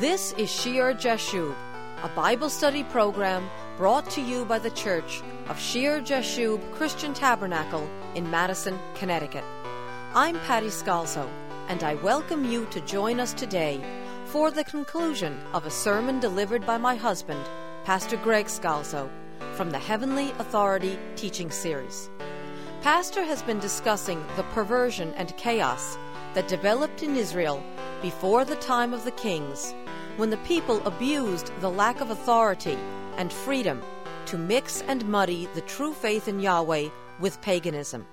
This is Shear Jashub, a Bible study program brought to you by the Church of Shear Jashub Christian Tabernacle in Madison, Connecticut. I'm Patty Scalzo, and I welcome you to join us today for the conclusion of a sermon delivered by my husband, Pastor Greg Scalzo, from the Heavenly Authority teaching series. Pastor has been discussing the perversion and chaos that developed in Israel before the time of the kings, when the people abused the lack of authority and freedom to mix and muddy the true faith in Yahweh with paganism.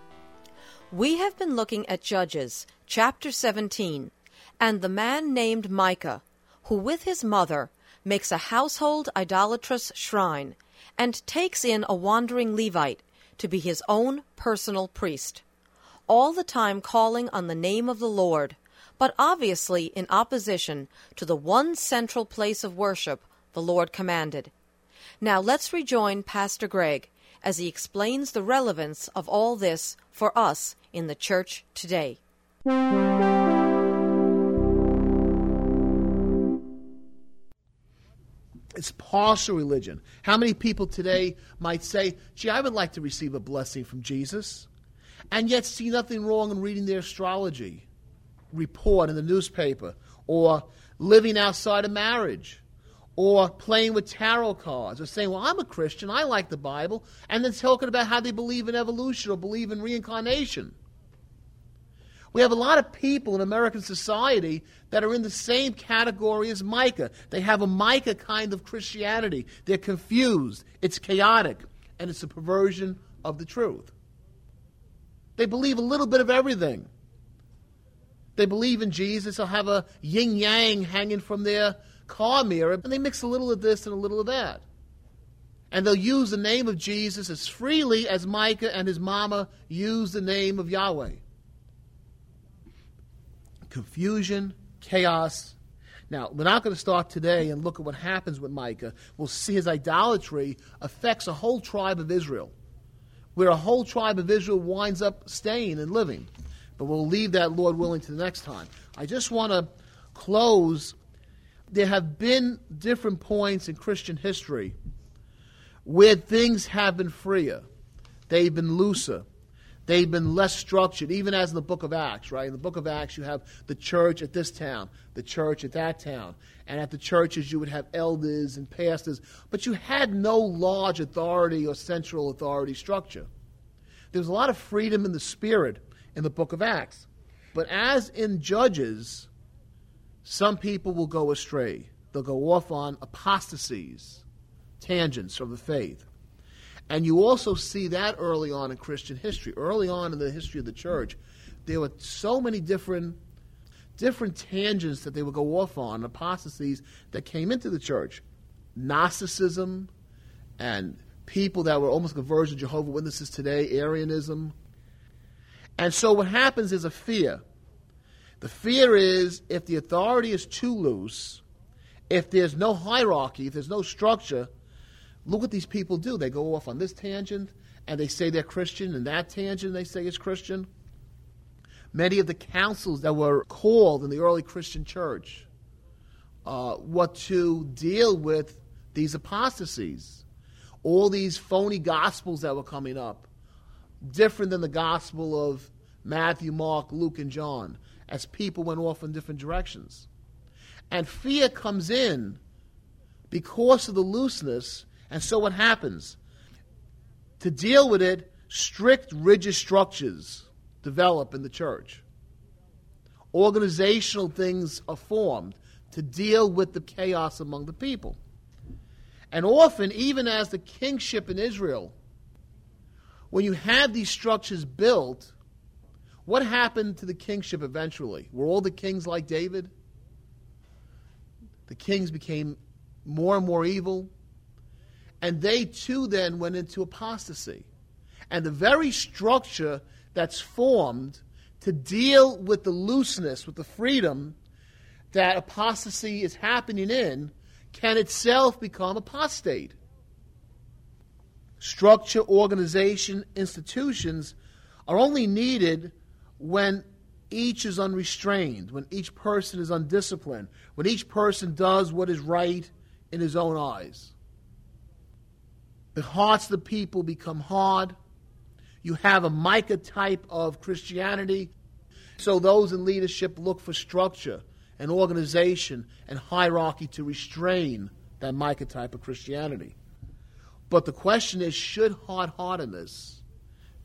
We have been looking at Judges chapter 17 and the man named Micah, who with his mother makes a household idolatrous shrine and takes in a wandering Levite to be his own personal priest, all the time calling on the name of the Lord, but obviously in opposition to the one central place of worship the Lord commanded. Now let's rejoin Pastor Greg as he explains the relevance of all this for us in the church today. It's partial religion. How many people today might say, gee, I would like to receive a blessing from Jesus, and yet see nothing wrong in reading their astrology report in the newspaper, or living outside of marriage, or playing with tarot cards, or saying, well, I'm a Christian, I like the Bible, and then talking about how they believe in evolution or believe in reincarnation. We have a lot of people in American society that are in the same category as Micah. They have a Micah kind of Christianity. They're confused, it's chaotic, and it's a perversion of the truth. They believe a little bit of everything. They believe in Jesus. They'll have a yin yang hanging from their car mirror, and they mix a little of this and a little of that. And they'll use the name of Jesus as freely as Micah and his mama used the name of Yahweh confusion, chaos. Now, we're not going to start today and look at what happens with Micah. We'll see his idolatry affects a whole tribe of Israel, where a whole tribe of Israel winds up staying and living. But we'll leave that, Lord willing, to the next time. I just want to close. There have been different points in Christian history where things have been freer, they've been looser. They've been less structured, even as in the book of Acts, right? In the book of Acts, you have the church at this town, the church at that town. And at the churches, you would have elders and pastors, but you had no large authority or central authority structure. There was a lot of freedom in the spirit in the book of Acts. But as in Judges, some people will go astray. They'll go off on apostasies, tangents from the faith. And you also see that early on in Christian history. Early on in the history of the church, there were so many different different tangents that they would go off on, apostasies that came into the church. Gnosticism and people that were almost conversion Jehovah Witnesses today, Arianism. And so what happens is a fear. The fear is if the authority is too loose, if there's no hierarchy, if there's no structure, Look what these people do. They go off on this tangent and they say they're Christian, and that tangent they say is Christian. Many of the councils that were called in the early Christian church uh, what to deal with these apostasies, all these phony gospels that were coming up, different than the gospel of Matthew, Mark, Luke, and John, as people went off in different directions. And fear comes in because of the looseness and so what happens? To deal with it, strict, rigid structures develop in the church. Organizational things are formed to deal with the chaos among the people. And often, even as the kingship in Israel, when you had these structures built, what happened to the kingship eventually? Were all the kings like David? The kings became more and more evil. And they too then went into apostasy. And the very structure that's formed to deal with the looseness, with the freedom that apostasy is happening in, can itself become apostate. Structure, organization, institutions are only needed when each is unrestrained, when each person is undisciplined, when each person does what is right in his own eyes. The hearts of the people become hard. You have a Micah type of Christianity. So those in leadership look for structure and organization and hierarchy to restrain that Micah type of Christianity. But the question is should hard heartedness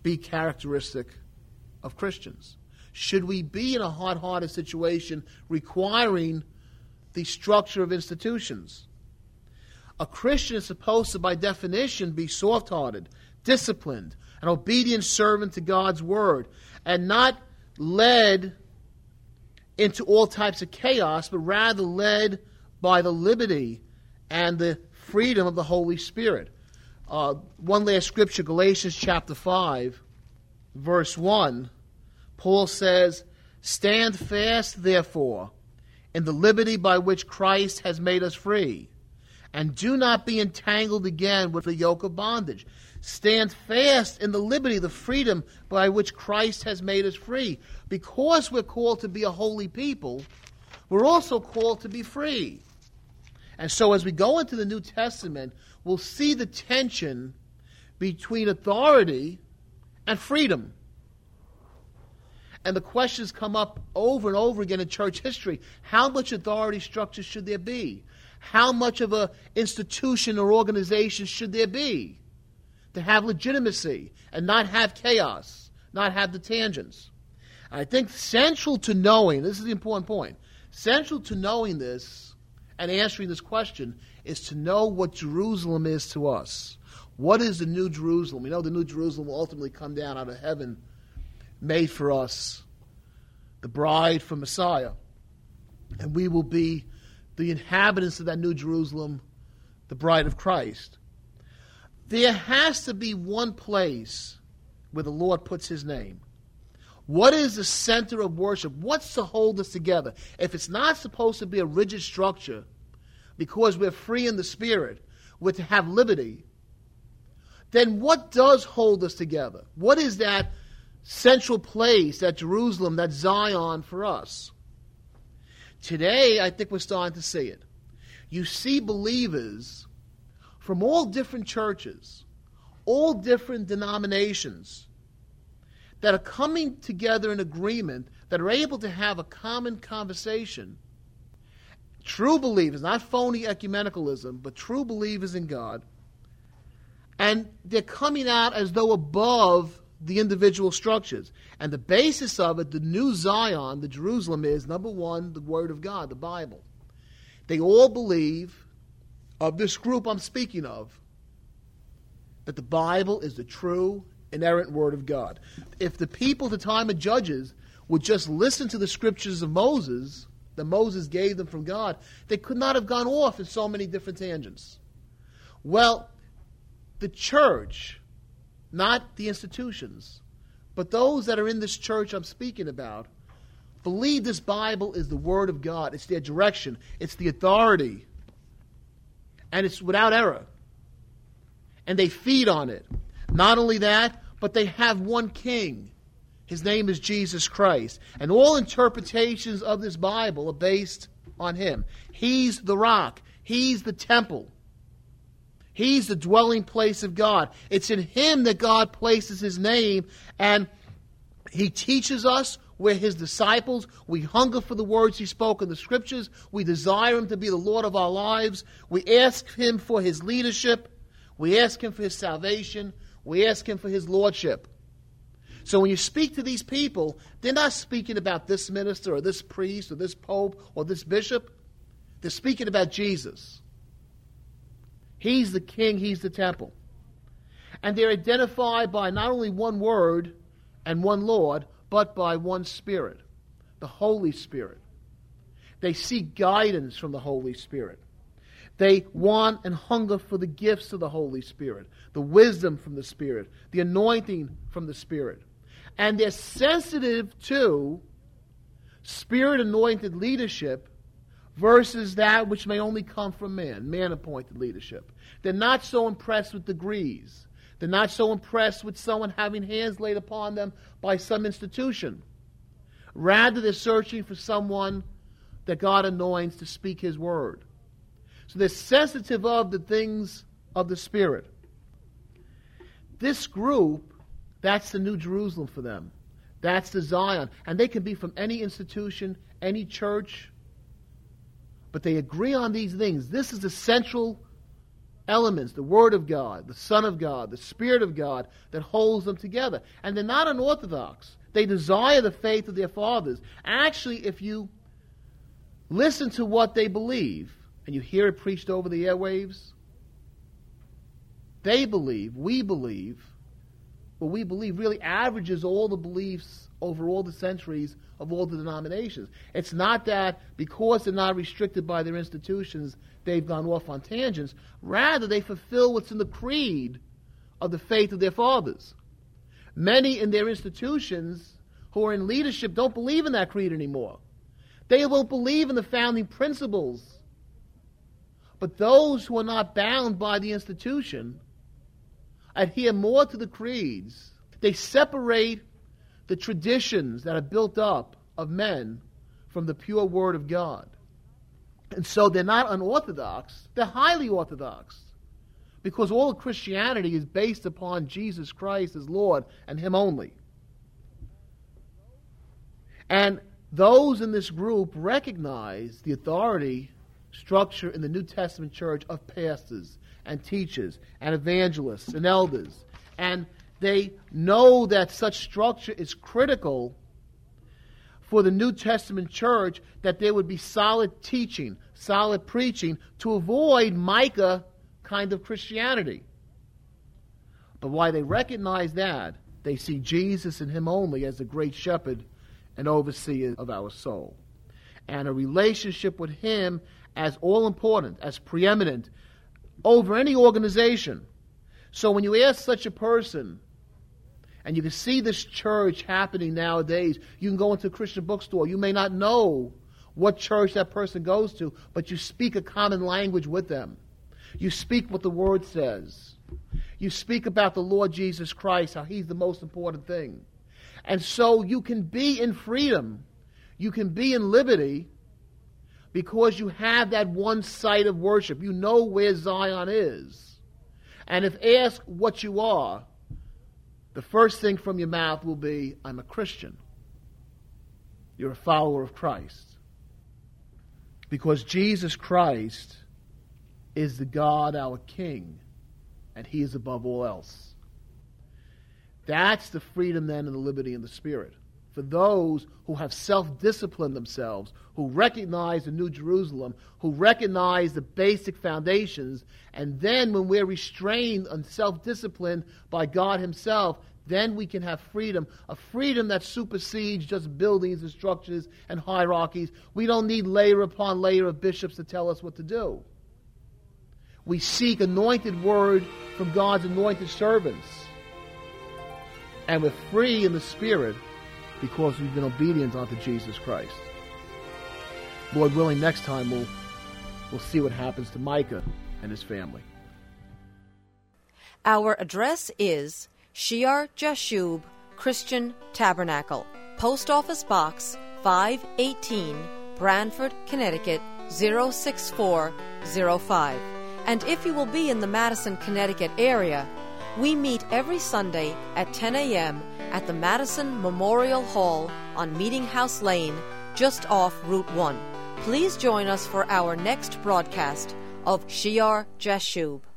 be characteristic of Christians? Should we be in a hard hearted situation requiring the structure of institutions? A Christian is supposed to, by definition, be soft hearted, disciplined, an obedient servant to God's word, and not led into all types of chaos, but rather led by the liberty and the freedom of the Holy Spirit. Uh, one last scripture, Galatians chapter 5, verse 1. Paul says, Stand fast, therefore, in the liberty by which Christ has made us free, and do not be entangled again with the yoke of bondage. Stand fast in the liberty, the freedom by which Christ has made us free. Because we're called to be a holy people, we're also called to be free. And so as we go into the New Testament, we'll see the tension between authority and freedom. And the questions come up over and over again in church history. How much authority structure should there be? How much of an institution or organization should there be to have legitimacy and not have chaos, not have the tangents? I think central to knowing, this is the important point, central to knowing this and answering this question is to know what Jerusalem is to us. What is the New Jerusalem? We know the New Jerusalem will ultimately come down out of heaven, made for us, the bride for Messiah. And we will be the inhabitants of that New Jerusalem, the bride of Christ. There has to be one place where the Lord puts his name. What is the center of worship? What's to hold us together? If it's not supposed to be a rigid structure, because we're free in the Spirit, we're to have liberty, then what does hold us together? What is that central place, that Jerusalem, that Zion for us? Today, I think we're starting to see it. You see believers from all different churches, all different denominations, that are coming together in agreement, that are able to have a common conversation. True believers, not phony ecumenicalism, but true believers in God. And they're coming out as though above the individual structures. And the basis of it, the new Zion, the Jerusalem, is number one, the Word of God, the Bible. They all believe, of this group I'm speaking of, that the Bible is the true inerrant word of God. If the people at the time of Judges would just listen to the scriptures of Moses, that Moses gave them from God, they could not have gone off in so many different tangents. Well, the church, not the institutions, but those that are in this church I'm speaking about, believe this Bible is the Word of God. It's their direction, it's the authority, and it's without error. And they feed on it. Not only that, but they have one king. His name is Jesus Christ. And all interpretations of this Bible are based on him. He's the rock, he's the temple. He's the dwelling place of God. It's in him that God places his name, and he teaches us. We're his disciples. We hunger for the words he spoke in the scriptures. We desire him to be the Lord of our lives. We ask him for his leadership. We ask him for his salvation. We ask Him for His Lordship. So when you speak to these people, they're not speaking about this minister or this priest or this pope or this bishop. They're speaking about Jesus. He's the king, He's the temple. And they're identified by not only one word and one Lord, but by one Spirit, the Holy Spirit. They seek guidance from the Holy Spirit. They want and hunger for the gifts of the Holy Spirit, the wisdom from the Spirit, the anointing from the Spirit. And they're sensitive to spirit anointed leadership versus that which may only come from man, man appointed leadership. They're not so impressed with degrees. They're not so impressed with someone having hands laid upon them by some institution. Rather, they're searching for someone that God anoints to speak His word. So they're sensitive of the things of the Spirit. This group, that's the New Jerusalem for them. That's the Zion. And they can be from any institution, any church, but they agree on these things. This is essential elements the Word of God, the Son of God, the Spirit of God that holds them together. And they're not unorthodox. They desire the faith of their fathers. Actually, if you listen to what they believe and you hear it preached over the airwaves, they believe, we believe, what we believe really averages all the beliefs over all the centuries of all the denominations. It's not that because they're not restricted by their institutions, they've gone off on tangents. Rather, they fulfill what's in the creed of the faith of their fathers. Many in their institutions who are in leadership don't believe in that creed anymore. They won't believe in the founding principles. But those who are not bound by the institution adhere more to the creeds. They separate the traditions that are built up of men from the pure Word of God. And so they're not unorthodox, they're highly orthodox. Because all of Christianity is based upon Jesus Christ as Lord and Him only. And those in this group recognize the authority structure in the New Testament church of pastors and teachers and evangelists and elders. And they know that such structure is critical for the New Testament church, that there would be solid teaching, solid preaching to avoid Micah kind of Christianity. But why they recognize that, they see Jesus and Him only as the great shepherd and overseer of our soul. And a relationship with Him as all important, as preeminent over any organization. So when you ask such a person, and you can see this church happening nowadays. You can go into a Christian bookstore. You may not know what church that person goes to, but you speak a common language with them. You speak what the Word says. You speak about the Lord Jesus Christ, how He's the most important thing. And so you can be in freedom. You can be in liberty because you have that one site of worship. You know where Zion is. And if asked what you are, the first thing from your mouth will be, I'm a Christian. You're a follower of Christ. Because Jesus Christ is the God, our King, and He is above all else. That's the freedom then and the liberty in the Spirit. For those who have self disciplined themselves, who recognize the New Jerusalem, who recognize the basic foundations, and then when we're restrained and self disciplined by God Himself, then we can have freedom, a freedom that supersedes just buildings and structures and hierarchies. We don't need layer upon layer of bishops to tell us what to do. We seek anointed word from God's anointed servants. And we're free in the Spirit because we've been obedient unto Jesus Christ. Lord willing, next time we'll, we'll see what happens to Micah and his family. Our address is Shear Jashub Christian Tabernacle, Post Office Box 518, Branford, Connecticut 06405. And if you will be in the Madison, Connecticut area, we meet every Sunday at 10 a.m. at the Madison Memorial Hall on Meeting House Lane, just off Route 1. Please join us for our next broadcast of Shear Jashub.